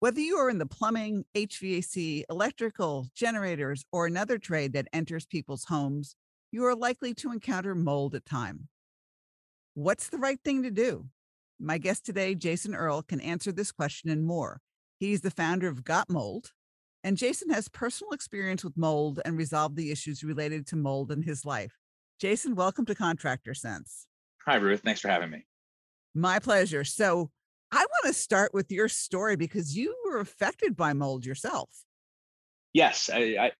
Whether you are in the plumbing, HVAC, electrical, generators, or another trade that enters people's homes, you are likely to encounter mold at time. What's the right thing to do? My guest today, Jason Earl, can answer this question and more. He's the founder of Got Mold, and Jason has personal experience with mold and resolved the issues related to mold in his life. Jason, welcome to Contractor Sense. Hi, Ruth. Thanks for having me. My pleasure. So, I want to start with your story because you were affected by mold yourself. Yes, I, I,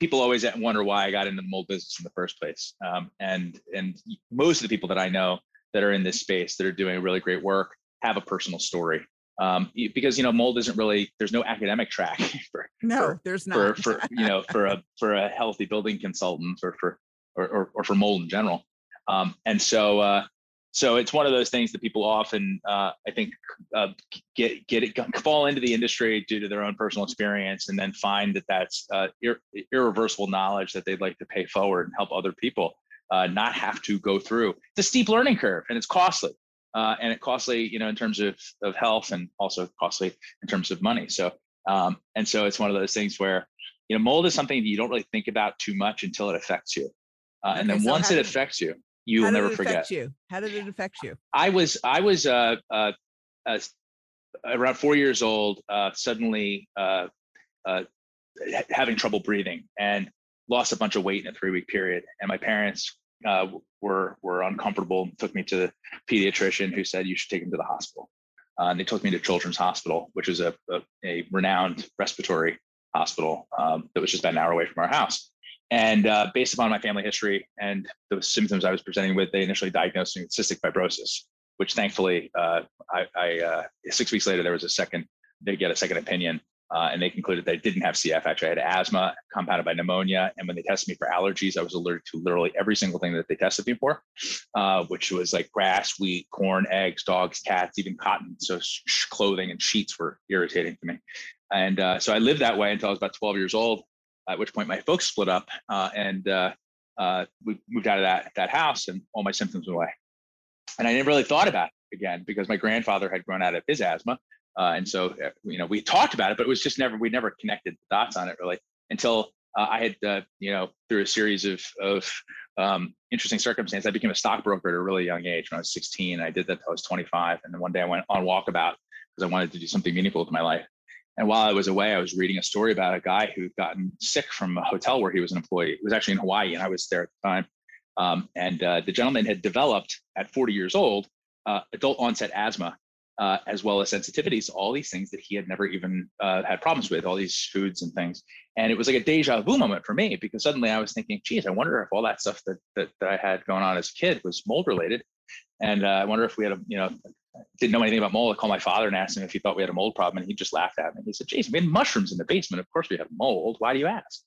people always wonder why I got into the mold business in the first place. Um, and and most of the people that I know that are in this space that are doing really great work have a personal story. Um, because you know mold isn't really there's no academic track for no for, there's not for, for you know for a for a healthy building consultant or for or, or, or for mold in general um, and so uh, so it's one of those things that people often uh, i think uh, get get it fall into the industry due to their own personal experience and then find that that's uh, ir- irreversible knowledge that they'd like to pay forward and help other people uh, not have to go through. It's a steep learning curve and it's costly uh, and it costly you know in terms of, of health and also costly in terms of money. So um, and so it's one of those things where you know mold is something that you don't really think about too much until it affects you uh, and then so once it affects you you will never forget. You? How did it affect you? I was I was uh, uh, uh around four years old, uh, suddenly uh, uh, having trouble breathing and lost a bunch of weight in a three week period. And my parents uh, were were uncomfortable. Took me to the pediatrician who said you should take him to the hospital. Uh, and they took me to Children's Hospital, which is a, a, a renowned respiratory hospital um, that was just about an hour away from our house. And uh, based upon my family history and the symptoms I was presenting with, they initially diagnosed me with cystic fibrosis, which thankfully, uh, I, I uh, six weeks later, there was a second, they get a second opinion. Uh, and they concluded that I didn't have CF. Actually, I had asthma compounded by pneumonia. And when they tested me for allergies, I was allergic to literally every single thing that they tested me for, uh, which was like grass, wheat, corn, eggs, dogs, cats, even cotton. So sh- clothing and sheets were irritating to me. And uh, so I lived that way until I was about 12 years old at which point my folks split up uh, and uh, uh, we moved out of that, that house and all my symptoms went away. And I never really thought about it again because my grandfather had grown out of his asthma. Uh, and so, uh, you know, we talked about it, but it was just never, we never connected the dots on it really until uh, I had, you know, through a series of, of um, interesting circumstances, I became a stockbroker at a really young age when I was 16. I did that until I was 25. And then one day I went on walkabout because I wanted to do something meaningful with my life. And while I was away, I was reading a story about a guy who'd gotten sick from a hotel where he was an employee. It was actually in Hawaii, and I was there at the time. Um, and uh, the gentleman had developed at 40 years old uh, adult onset asthma, uh, as well as sensitivities, all these things that he had never even uh, had problems with, all these foods and things. And it was like a deja vu moment for me because suddenly I was thinking, geez, I wonder if all that stuff that, that, that I had going on as a kid was mold related. And uh, I wonder if we had a, you know, didn't know anything about mold. I called my father and asked him if he thought we had a mold problem, and he just laughed at me. He said, Jason, we had mushrooms in the basement. Of course we have mold. Why do you ask?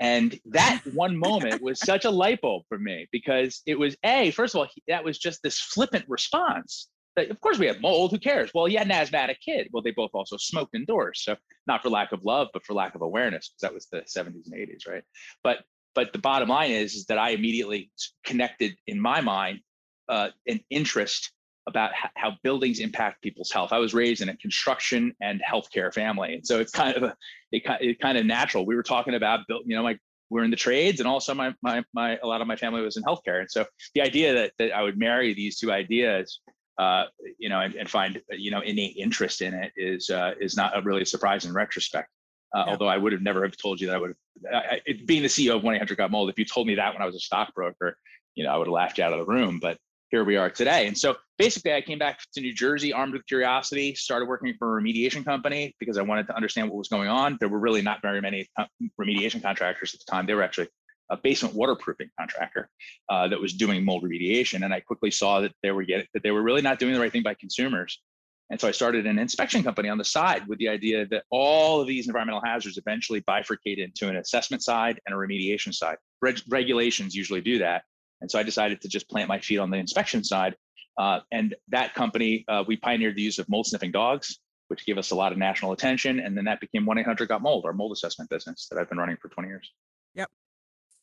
And that one moment was such a light bulb for me because it was a first of all that was just this flippant response that of course we have mold. Who cares? Well, you had an asthmatic kid. Well, they both also smoked indoors, so not for lack of love, but for lack of awareness because that was the 70s and 80s, right? But but the bottom line is, is that I immediately connected in my mind uh, an interest about how buildings impact people's health. I was raised in a construction and healthcare family, and so it's kind of a it, it kind of natural. We were talking about built, you know, like we're in the trades, and also my my my a lot of my family was in healthcare, and so the idea that that I would marry these two ideas, uh, you know, and, and find you know innate interest in it is uh, is not a really a surprise in retrospect. Uh, yeah. Although I would have never have told you that I would have, being the CEO of 1 800 Got Mold, if you told me that when I was a stockbroker, you know, I would have laughed you out of the room. But here we are today. And so basically, I came back to New Jersey armed with curiosity, started working for a remediation company because I wanted to understand what was going on. There were really not very many remediation contractors at the time. They were actually a basement waterproofing contractor uh, that was doing mold remediation. And I quickly saw that they were getting, that they were really not doing the right thing by consumers. And so I started an inspection company on the side with the idea that all of these environmental hazards eventually bifurcate into an assessment side and a remediation side. Reg- regulations usually do that. And so I decided to just plant my feet on the inspection side. Uh, and that company, uh, we pioneered the use of mold sniffing dogs, which gave us a lot of national attention. And then that became 1 800 Got Mold, our mold assessment business that I've been running for 20 years. Yep.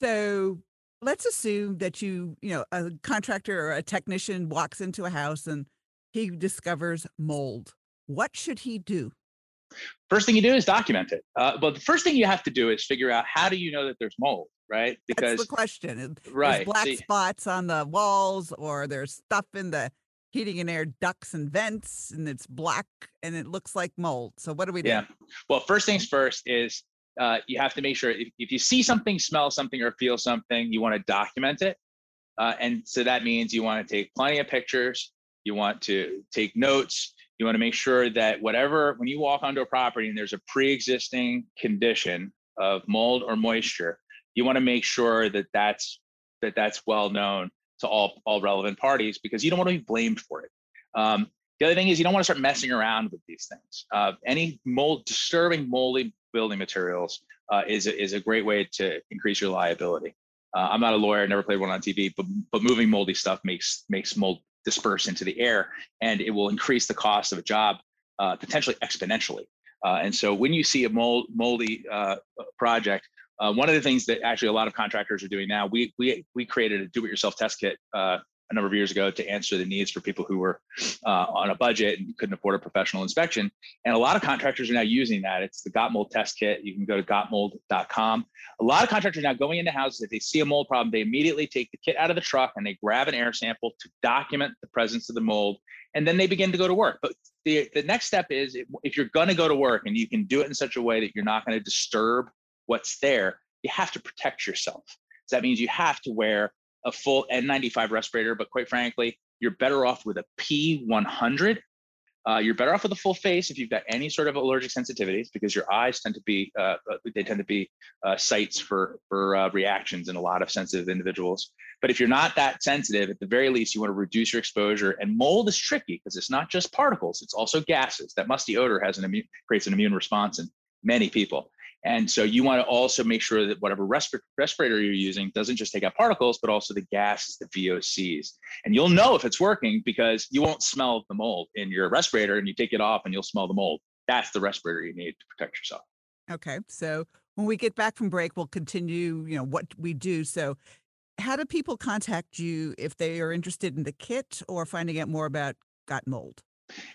So let's assume that you, you know, a contractor or a technician walks into a house and he discovers mold. What should he do? First thing you do is document it. Uh, but the first thing you have to do is figure out how do you know that there's mold, right? Because That's the question. Right. There's black See, spots on the walls, or there's stuff in the heating and air ducts and vents, and it's black and it looks like mold. So what do we do? Yeah. Well, first things first is uh, you have to make sure if, if you see something, smell something, or feel something, you want to document it. Uh, and so that means you want to take plenty of pictures you want to take notes. You want to make sure that whatever, when you walk onto a property and there's a pre-existing condition of mold or moisture, you want to make sure that that's that that's well known to all all relevant parties because you don't want to be blamed for it. Um, the other thing is you don't want to start messing around with these things. Uh, any mold, disturbing moldy building materials uh, is a, is a great way to increase your liability. Uh, I'm not a lawyer, never played one on TV, but but moving moldy stuff makes makes mold disperse into the air, and it will increase the cost of a job uh, potentially exponentially. Uh, and so when you see a mold, moldy uh, project, uh, one of the things that actually a lot of contractors are doing now, we we we created a do-it-yourself test kit uh, a number of years ago to answer the needs for people who were uh, on a budget and couldn't afford a professional inspection. And a lot of contractors are now using that. It's the Got Mold test kit. You can go to gotmold.com. A lot of contractors now going into houses. If they see a mold problem, they immediately take the kit out of the truck and they grab an air sample to document the presence of the mold. And then they begin to go to work. But the, the next step is if you're going to go to work and you can do it in such a way that you're not going to disturb what's there, you have to protect yourself. So that means you have to wear a full N95 respirator, but quite frankly, you're better off with a P100. Uh, you're better off with a full face if you've got any sort of allergic sensitivities because your eyes tend to be uh, uh they tend to be uh, sites for for uh, reactions in a lot of sensitive individuals. But if you're not that sensitive, at the very least, you want to reduce your exposure. And mold is tricky because it's not just particles; it's also gases. That musty odor has an immune creates an immune response in many people. And so you want to also make sure that whatever respir- respirator you're using doesn't just take out particles, but also the gases, the VOCs. And you'll know if it's working because you won't smell the mold in your respirator and you take it off and you'll smell the mold. That's the respirator you need to protect yourself. Okay. So when we get back from break, we'll continue, you know, what we do. So how do people contact you if they are interested in the kit or finding out more about Got Mold?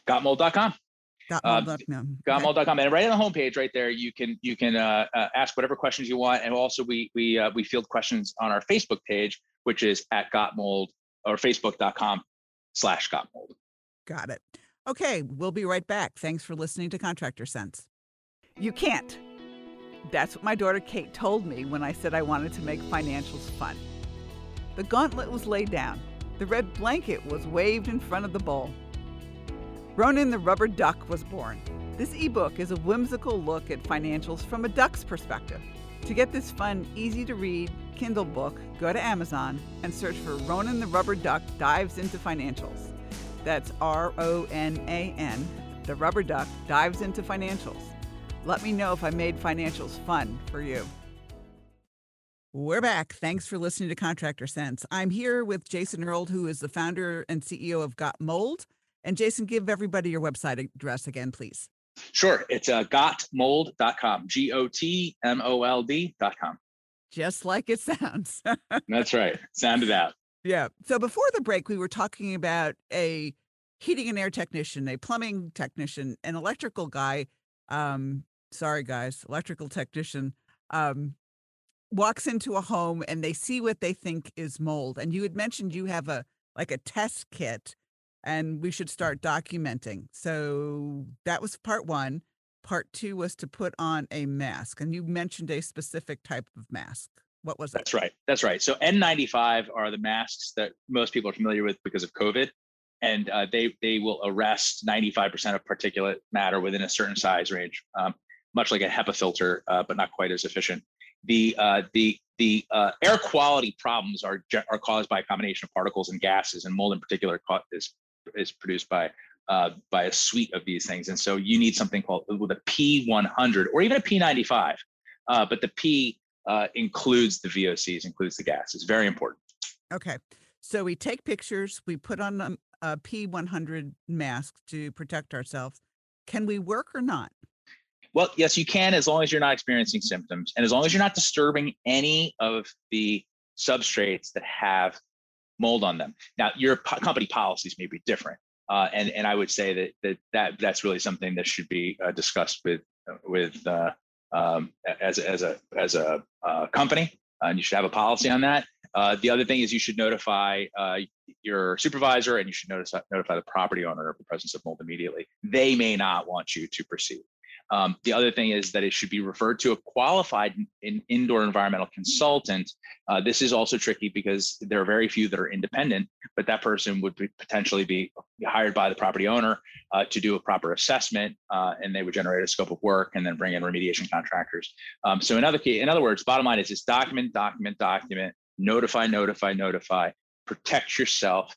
Gotmold.com. Gotmold.com. Uh, Gotmold.com, and right on the homepage, right there, you can you can uh, uh, ask whatever questions you want, and also we we uh, we field questions on our Facebook page, which is at Gotmold or Facebook.com slash Gotmold. Got it. Okay, we'll be right back. Thanks for listening to Contractor Sense. You can't. That's what my daughter Kate told me when I said I wanted to make financials fun. The gauntlet was laid down. The red blanket was waved in front of the bowl. Ronan the Rubber Duck was born. This ebook is a whimsical look at financials from a duck's perspective. To get this fun, easy to read Kindle book, go to Amazon and search for Ronan the Rubber Duck Dives into Financials. That's R O N A N. The Rubber Duck Dives into Financials. Let me know if I made financials fun for you. We're back. Thanks for listening to Contractor Sense. I'm here with Jason Earl, who is the founder and CEO of Got Mold. And Jason, give everybody your website address again, please. Sure. It's uh, gotmold.com, G O T M O L D.com. Just like it sounds. That's right. Sound it out. Yeah. So before the break, we were talking about a heating and air technician, a plumbing technician, an electrical guy. Um, sorry, guys, electrical technician um, walks into a home and they see what they think is mold. And you had mentioned you have a like a test kit and we should start documenting. So that was part one. Part two was to put on a mask. And you mentioned a specific type of mask. What was that? That's right. That's right. So N95 are the masks that most people are familiar with because of COVID. And uh, they they will arrest 95% of particulate matter within a certain size range, um, much like a HEPA filter, uh, but not quite as efficient. The uh, the the uh, air quality problems are are caused by a combination of particles and gases, and mold in particular is is produced by uh, by a suite of these things. And so you need something called with a P100 or even a P95. Uh, but the P uh, includes the VOCs, includes the gas. It's very important. Okay. So we take pictures, we put on a, a P100 mask to protect ourselves. Can we work or not? Well, yes, you can as long as you're not experiencing symptoms and as long as you're not disturbing any of the substrates that have mold on them. Now, your company policies may be different. Uh, and and I would say that that, that that's really something that should be uh, discussed with with uh, um, as as a as a uh, company, and you should have a policy on that. Uh, the other thing is you should notify uh, your supervisor and you should notice, notify the property owner of the presence of mold immediately. They may not want you to proceed. Um, the other thing is that it should be referred to a qualified in, indoor environmental consultant. Uh, this is also tricky because there are very few that are independent, but that person would be potentially be hired by the property owner uh, to do a proper assessment, uh, and they would generate a scope of work and then bring in remediation contractors. Um, so in other key, in other words, bottom line is just document, document, document, notify, notify, notify, protect yourself.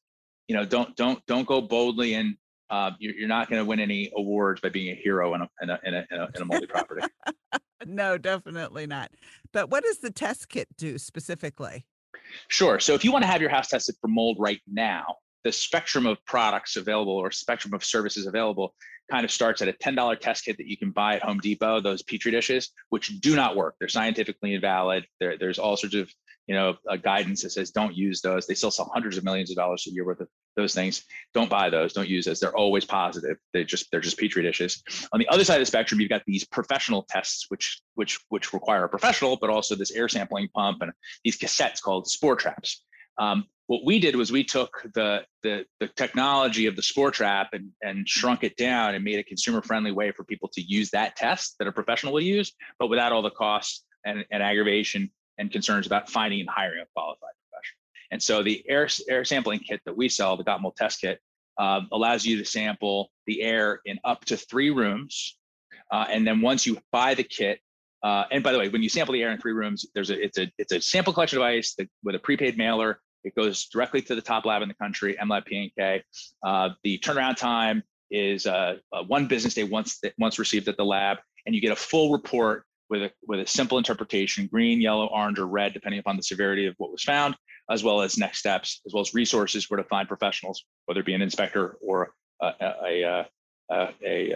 You know, don't don't don't go boldly and uh, you're, you're, not going to win any awards by being a hero in a in a in a, in a, in a multi property. no, definitely not. But what does the test kit do specifically? Sure. So if you want to have your house tested for mold right now, the spectrum of products available or spectrum of services available kind of starts at a $10 test kit that you can buy at Home Depot, those Petri dishes, which do not work. They're scientifically invalid. There, there's all sorts of you know, guidance that says don't use those. They still sell hundreds of millions of dollars a year worth of those things. Don't buy those. Don't use those. They're always positive. They just they're just petri dishes. On the other side of the spectrum, you've got these professional tests, which which which require a professional, but also this air sampling pump and these cassettes called spore traps. Um, what we did was we took the, the the technology of the spore trap and and shrunk it down and made a consumer friendly way for people to use that test that a professional will use, but without all the costs and, and aggravation and concerns about finding and hiring a qualified. And so the air, air sampling kit that we sell, the Got Mold Test Kit, um, allows you to sample the air in up to three rooms. Uh, and then once you buy the kit, uh, and by the way, when you sample the air in three rooms, there's a it's a it's a sample collection device that, with a prepaid mailer. It goes directly to the top lab in the country, EMLab P&K. Uh, the turnaround time is uh, uh, one business day once once received at the lab, and you get a full report with a, with a simple interpretation, green, yellow, orange, or red, depending upon the severity of what was found, as well as next steps, as well as resources where to find professionals, whether it be an inspector or a, a, a, a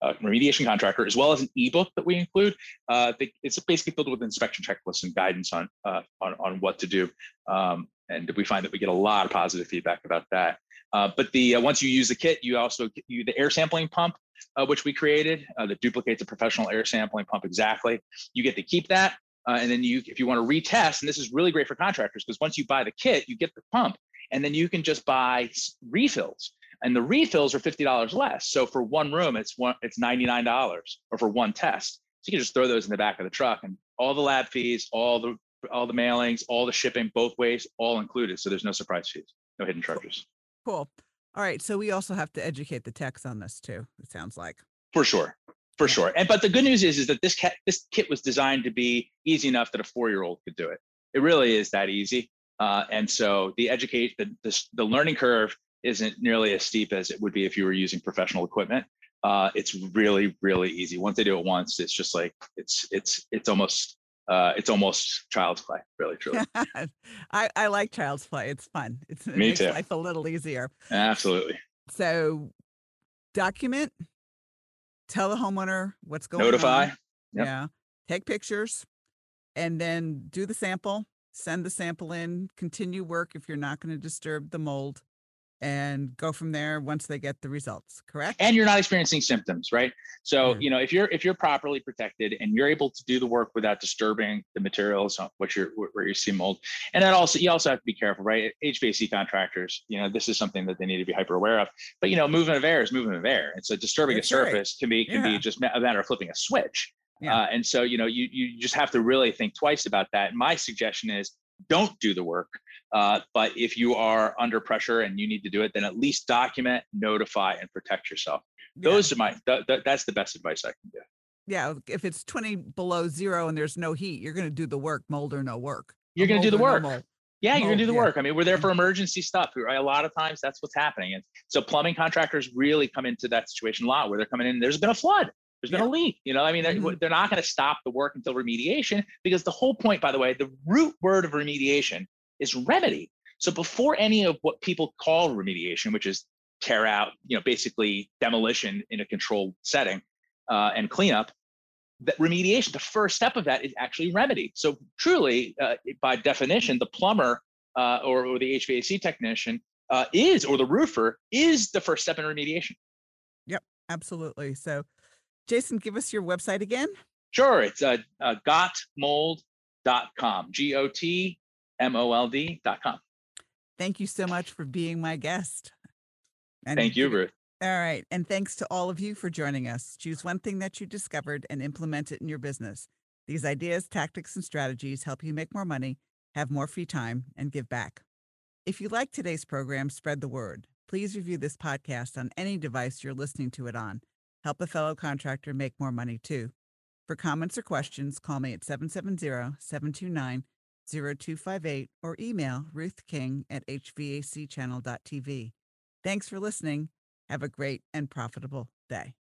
uh, remediation contractor, as well as an ebook that we include. Uh, it's basically filled with inspection checklists and guidance on uh, on, on what to do. Um, and we find that we get a lot of positive feedback about that. Uh, but the uh, once you use the kit, you also you the air sampling pump uh, which we created uh, that duplicates a professional air sampling pump exactly. You get to keep that. Uh, and then you, if you want to retest, and this is really great for contractors because once you buy the kit, you get the pump, and then you can just buy refills, and the refills are fifty dollars less. So for one room, it's one, it's ninety nine dollars, or for one test. So you can just throw those in the back of the truck, and all the lab fees, all the all the mailings, all the shipping, both ways, all included. So there's no surprise fees, no hidden charges. Cool. All right. So we also have to educate the techs on this too. It sounds like. For sure. For sure. And but the good news is is that this kit this kit was designed to be easy enough that a four year old could do it. It really is that easy. Uh, and so the educate the, the the learning curve isn't nearly as steep as it would be if you were using professional equipment. Uh, it's really really easy. Once they do it once, it's just like it's it's it's almost uh, it's almost child's play, really, truly. I, I like child's play. It's fun. It's, it Me makes too. life a little easier. Absolutely. So document, tell the homeowner what's going Notify. on. Notify. Yep. Yeah. Take pictures and then do the sample, send the sample in, continue work if you're not going to disturb the mold and go from there once they get the results correct and you're not experiencing symptoms right so mm-hmm. you know if you're if you're properly protected and you're able to do the work without disturbing the materials what you're where you see mold and then also you also have to be careful right hvac contractors you know this is something that they need to be hyper aware of but you know movement of air is movement of air and so disturbing That's a surface right. can be can yeah. be just a matter of flipping a switch yeah. Uh, and so you know you you just have to really think twice about that my suggestion is don't do the work uh, but if you are under pressure and you need to do it, then at least document, notify, and protect yourself. Yeah. Those are my. Th- th- that's the best advice I can give. Yeah, if it's twenty below zero and there's no heat, you're going to do the work, mold or no work. You're going to do the work. No Yeah, you're gonna Oh, do the yeah. work. I mean, we're there for emergency stuff. Right? A lot of times that's what's happening. And so plumbing contractors really come into that situation a lot where they're coming in, there's been a flood, there's been a leak. You know, I mean, they're, Mhm. they're not gonna stop the work until remediation because the whole point, by the way, the root word of remediation is remedy. So before any of what people call remediation, which is tear out, you know, basically demolition in a controlled setting uh, and cleanup, that remediation, the first step of that is actually remedy. So truly, uh, by definition, the plumber uh, or, or the HVAC technician uh, is, or the roofer is the first step in remediation. Yep, absolutely. So, Jason, give us your website again. Sure, it's uh, uh, gotmold.com, G O T M O L D.com. Thank you so much for being my guest. And Thank you, Ruth. All right. And thanks to all of you for joining us. Choose one thing that you discovered and implement it in your business. These ideas, tactics, and strategies help you make more money, have more free time, and give back. If you like today's program, spread the word. Please review this podcast on any device you're listening to it on. Help a fellow contractor make more money too. For comments or questions, call me at 770 729 0258 or email Ruth King at hvacchannel.tv. Thanks for listening. Have a great and profitable day.